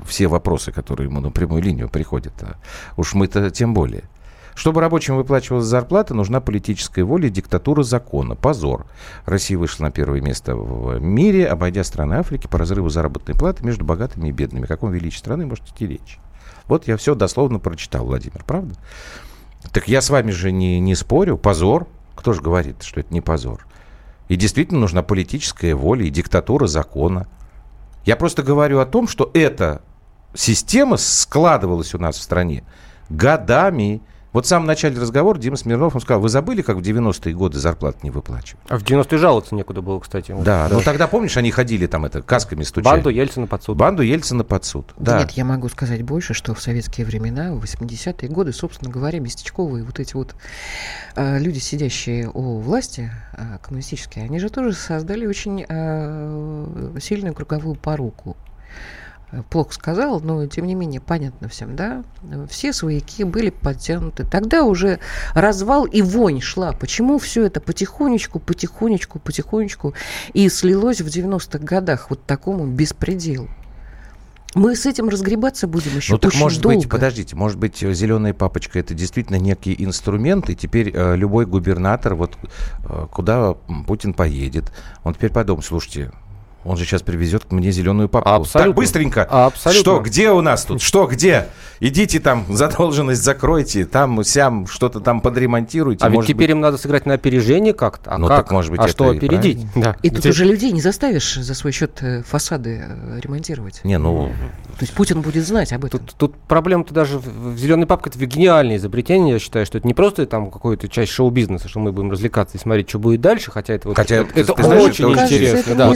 все вопросы, которые ему на прямую линию приходят. А уж мы-то тем более. Чтобы рабочим выплачивалась зарплата, нужна политическая воля и диктатура закона. Позор. Россия вышла на первое место в мире, обойдя страны Африки по разрыву заработной платы между богатыми и бедными. О каком величии страны может идти речь? Вот я все дословно прочитал, Владимир, правда? Так я с вами же не, не спорю. Позор. Кто же говорит, что это не позор? И действительно нужна политическая воля и диктатура закона. Я просто говорю о том, что эта система складывалась у нас в стране годами. Вот в самом начале разговора Дима Смирнов он сказал, вы забыли, как в 90-е годы зарплат не выплачивали? А в 90-е жаловаться некуда было, кстати. Вот. Да, ну тогда, помнишь, они ходили там это, касками стучали. Банду Ельцина под суд. Банду Ельцина под суд, Да да. Нет, я могу сказать больше, что в советские времена, в 80-е годы, собственно говоря, местечковые вот эти вот э, люди, сидящие у власти, э, коммунистические, они же тоже создали очень э, сильную круговую поруку. Плохо сказал, но тем не менее понятно всем, да? Все свояки были подтянуты. Тогда уже развал и вонь шла. Почему все это потихонечку, потихонечку, потихонечку и слилось в 90-х годах вот такому беспределу? Мы с этим разгребаться будем еще Ну так очень может долго. быть, подождите, может быть, зеленая папочка это действительно некий инструмент, и теперь э, любой губернатор, вот э, куда Путин поедет, он теперь подумает, слушайте, он же сейчас привезет мне зеленую папку. Абсолютно. Так, быстренько. Абсолютно. Что, где у нас тут? Что, где? Идите там, задолженность закройте, там, сям, что-то там подремонтируйте. А ведь теперь быть. им надо сыграть на опережение как-то. А Ну, как? так, может быть, а это что и опередить? Да. И тут Где- уже людей не заставишь за свой счет э, фасады э, ремонтировать. Не, ну, То есть Путин будет знать об этом. Тут, тут проблема-то даже в, в зеленой папке это гениальное изобретение, я считаю, что это не просто там какой-то часть шоу-бизнеса, что мы будем развлекаться и смотреть, что будет дальше, хотя это вот Хотя это, ты- это ты знаешь, очень это очень Кажется, интересно. это да. не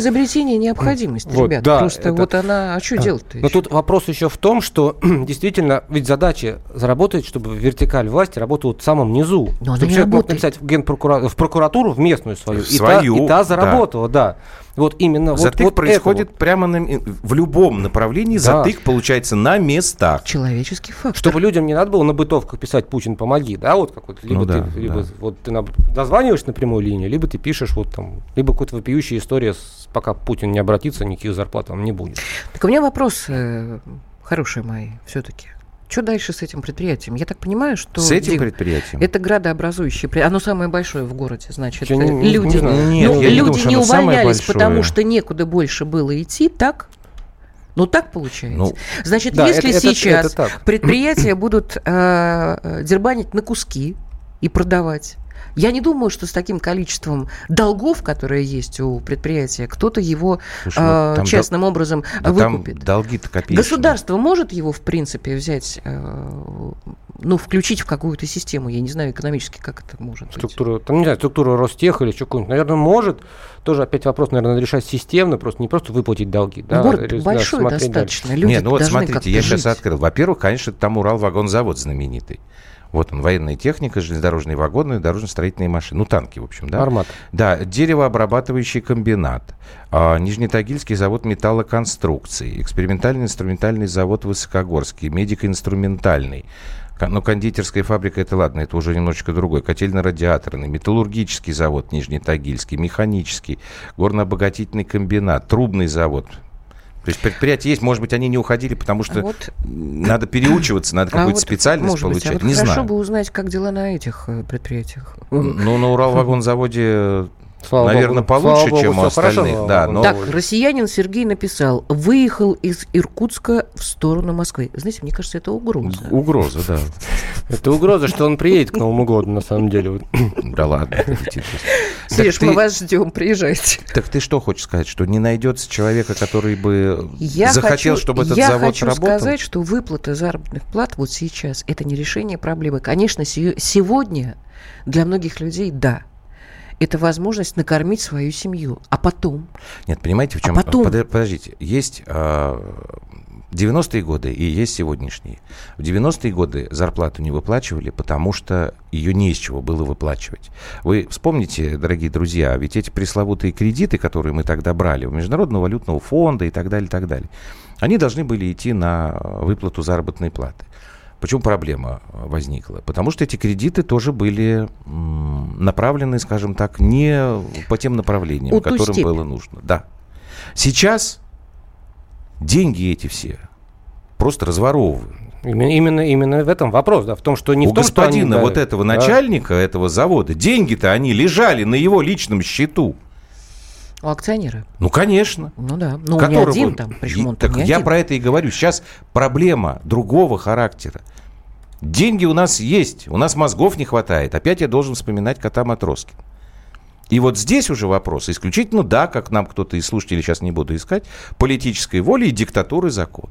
изобретение, необходимость, Вот, ребят. да, Просто это- вот она, а что делать-то Но ещё? тут вопрос еще в том, что действительно, ведь задача заработать, чтобы вертикаль власти работала в самом низу. Но она чтобы не человек мог работает. написать в, генпрокура- в прокуратуру, в местную свою, В и, свою, та, и та да. заработала, да. Вот именно вот, затык вот происходит это вот. прямо на, в любом направлении, Да. затык получается на местах. Человеческий фактор. Чтобы людям не надо было на бытовках писать «Путин, помоги», да, вот какой-то, либо Ну ты, да, либо да. вот ты на- дозваниваешь на прямую линию, либо ты пишешь вот там, либо какая-то вопиющая история, с- пока Путин не обратится, никаких зарплат вам не будет. Так у меня вопрос, э, хорошие мои, все-таки. Что дальше с этим предприятием? Я так понимаю, что... С этим Дим, предприятием. Это градообразующее. предприятие. Оно самое большое в городе, значит. Я не- э, не люди знаю. Нет, ну, я не люди думаю, не оно самое увольнялись, потому что некуда больше было идти, так? Ну, так получается. Ну, Значит, да, если это- это- сейчас это так. предприятия будут э, э, дербанить на куски и продавать, я не думаю, что с таким количеством долгов, которые есть у предприятия, кто-то его Слушай, ну, э, там частным образом да выкупит. долги-то копеечные. Государство может его, в принципе, взять э, ну, включить в какую-то систему. Я не знаю экономически, как это может структура, быть. Там, не знаю, структура Ростех или что нибудь Наверное, может. Тоже опять вопрос, наверное, надо решать системно, просто не просто выплатить долги. Да, Город да, большой достаточно. Дальше. Люди Нет, ну вот смотрите, я жить. сейчас открыл. Во-первых, конечно, там Урал-вагонзавод знаменитый. Вот он, военная техника, железнодорожные вагоны, дорожно-строительные машины. Ну, танки, в общем, да? Армат. Да, деревообрабатывающий комбинат, а, Нижнетагильский завод металлоконструкций, экспериментальный инструментальный завод Высокогорский, медико-инструментальный, ну, кондитерская фабрика, это ладно, это уже немножечко другой. Котельно-радиаторный, металлургический завод Нижнетагильский, механический, горно-обогатительный комбинат, трубный завод, то есть предприятия есть, может быть, они не уходили, потому что вот. надо переучиваться, надо а какую-то вот, специальность получать. Быть, а вот не хорошо знаю. бы узнать, как дела на этих э, предприятиях. Ну, на Уралвагонзаводе Слава Наверное, Богу. получше, Слава чем Богу, у остальных. Хорошо, да, но... Так, россиянин Сергей написал, выехал из Иркутска в сторону Москвы. Знаете, мне кажется, это угроза. Угроза, да. Это угроза, что он приедет к Новому году, на самом деле. Да ладно. Сереж, мы вас ждем, приезжайте. Так ты что хочешь сказать, что не найдется человека, который бы захотел, чтобы этот завод работал? Я хочу сказать, что выплата заработных плат вот сейчас, это не решение проблемы. Конечно, сегодня для многих людей – да, это возможность накормить свою семью. А потом? Нет, понимаете, в чем... А потом... Подождите, есть... 90-е а, годы и есть сегодняшние. В 90-е годы зарплату не выплачивали, потому что ее не из чего было выплачивать. Вы вспомните, дорогие друзья, ведь эти пресловутые кредиты, которые мы тогда брали у Международного валютного фонда и так далее, и так далее, они должны были идти на выплату заработной платы. Почему проблема э, возникла? Потому что эти кредиты тоже были направлены, скажем так, не по тем направлениям, У которым было нужно. Да. Сейчас деньги эти все просто разворовывают. Именно, именно, именно в этом вопрос, да, в том, что не У в том, господина что они, вот этого да. начальника этого завода деньги-то они лежали на его личном счету. У акционера? Ну, конечно. Ну да. Ну, он не один там, причем он Так я один. про это и говорю. Сейчас проблема другого характера. Деньги у нас есть, у нас мозгов не хватает. Опять я должен вспоминать кота Матроскин. И вот здесь уже вопрос исключительно, да, как нам кто-то из слушателей сейчас не буду искать, политической воли и диктатуры закон.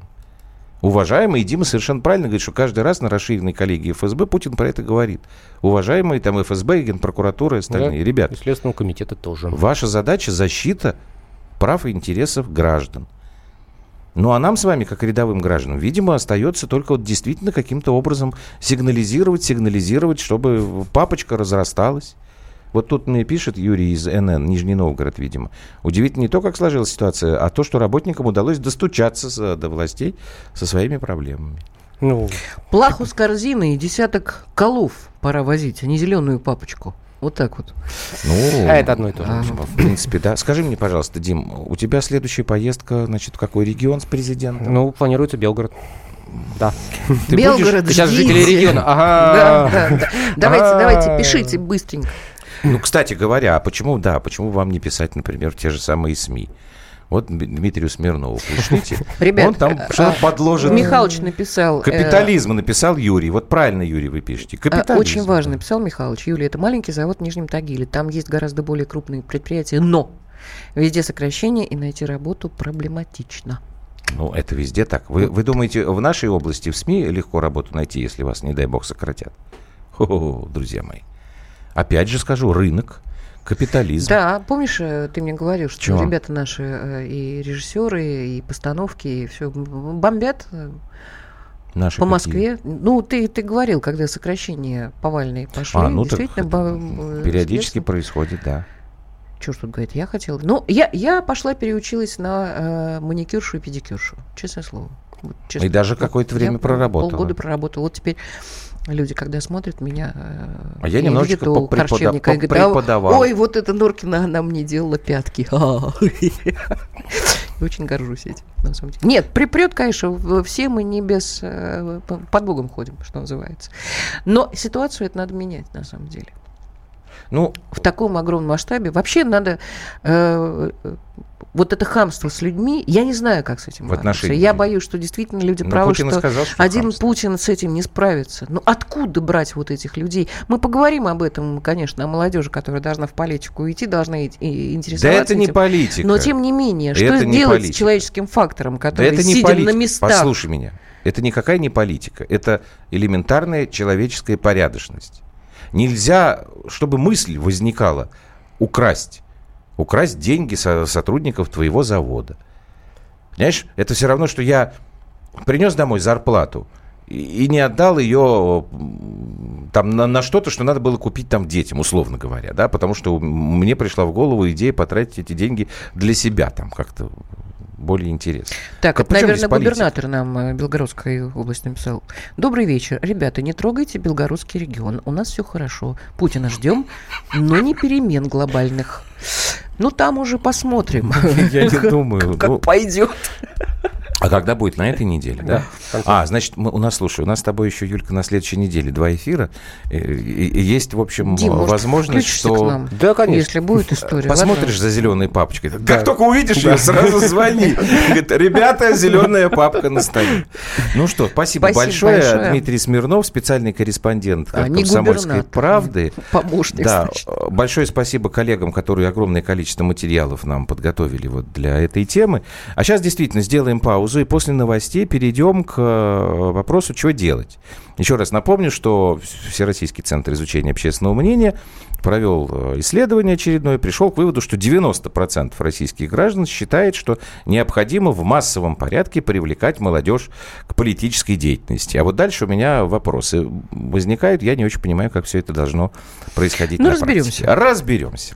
Уважаемый Дима совершенно правильно говорит, что каждый раз на расширенной коллегии ФСБ Путин про это говорит. Уважаемые там ФСБ, Генпрокуратура и остальные. Да, Ребята, и Следственного комитета тоже. Ваша задача защита прав и интересов граждан. Ну а нам с вами, как рядовым гражданам, видимо, остается только вот действительно каким-то образом сигнализировать, сигнализировать, чтобы папочка разрасталась. Вот тут мне пишет Юрий из НН, Нижний Новгород, видимо. Удивительно не то, как сложилась ситуация, а то, что работникам удалось достучаться до властей со своими проблемами. Ну. Плаху с корзиной и десяток колов пора возить, а не зеленую папочку. Вот так вот. Ну, а это одно и то же. А, в принципе, да. Скажи мне, пожалуйста, Дим, у тебя следующая поездка, значит, в какой регион с президентом? Ну, планируется Белгород. Да. Ты Белгород, будешь, сейчас жители региона. Ага. Да, да, да. Давайте, давайте, пишите быстренько. Ну, кстати говоря, а почему, да, почему вам не писать, например, в те же самые СМИ? Вот Дмитрию Смирнову пришлите. Ребят, Он там что-то а, подложит. Михалыч написал. Э, Капитализм написал Юрий. Вот правильно, Юрий, вы пишете. Капитализм. Очень важно, написал Михалыч. Юлия, это маленький завод в Нижнем Тагиле. Там есть гораздо более крупные предприятия, но везде сокращение и найти работу проблематично. Ну, это везде так. Вы, вы думаете, в нашей области, в СМИ легко работу найти, если вас, не дай бог, сократят? Хо-хо, друзья мои. Опять же скажу, рынок – Капитализм. Да, помнишь, э, ты мне говорил, что Чего? ребята наши э, и режиссеры, и постановки, и все бомбят э, Наши по Москве. Ну, ты, ты говорил, когда сокращения повальные пошли. А, ну действительно, так, периодически происходит, да. Что ж тут говорит, я хотела. Ну, я, я пошла переучилась на э, маникюршу и педикюршу, честное слово. Вот, честно. И даже какое-то время проработала. Полгода проработала. Вот теперь люди, когда смотрят меня, а я немножечко видят, попрепода- преподавал. Ой, вот эта Норкина, она мне делала пятки. Очень горжусь этим, на самом деле. Нет, припрет, конечно, все мы не без... Э, под Богом ходим, что называется. Но ситуацию это надо менять, на самом деле. Ну, в таком огромном масштабе. Вообще надо э, вот это хамство с людьми, я не знаю, как с этим В бороться. отношении- Я боюсь, что действительно люди Ну, правы, Путин что сказал, что один хамство. Путин с этим не справится. Ну, откуда брать вот этих людей? Мы поговорим об этом, конечно, о молодежи, которая должна в политику идти, должна и- и Да интересоваться это не этим. политика. Но, тем не менее, что Это не делать политика. с человеческим фактором, Да который, это не сидя политика. на местах... Послушай меня. Это никакая не политика. Это элементарная человеческая порядочность. Нельзя, чтобы мысль возникала украсть. Украсть деньги со- сотрудников твоего завода. Понимаешь, это все равно, что я принес домой зарплату и, не отдал ее там на, на что-то, что надо было купить там детям, условно говоря, да, потому что мне пришла в голову идея потратить эти деньги для себя там как-то более интересно. Так, Как- это, наверное, губернатор нам э, Белгородской области написал. Добрый вечер. Ребята, не трогайте Белгородский регион. У нас все хорошо. Путина ждем, но не перемен глобальных. Ну, там уже посмотрим. Я не думаю. ну, Как пойдет. А когда будет? На этой неделе, да? А, значит, мы, у нас, слушай, у нас с тобой еще, Юлька, на следующей неделе два эфира. И, и- и есть, в общем, Дим, возможность, что... к нам? Да, конечно. Если будет история. Посмотришь за зеленой папочкой. Как только увидишь ее, сразу звони. Говорит, ребята, зеленая папка на столе. Ну что, спасибо, Спасибо большое. большое. Дмитрий Смирнов, специальный корреспондент А, «Комсомольской правды». Помощник, Да, значит. э, большое спасибо коллегам, которые огромное количество материалов нам подготовили вот для этой темы. А сейчас действительно сделаем паузу и после новостей перейдем к э, вопросу, чего делать. Еще раз напомню, что Всероссийский центр изучения общественного мнения провел э, исследование очередное, пришел к выводу, что 90% российских граждан считает, что необходимо в массовом порядке привлекать молодежь к политической деятельности. А вот дальше у меня вопросы возникают. Я не очень понимаю, как все это должно происходить Ну, на разберемся. практике. Разберемся.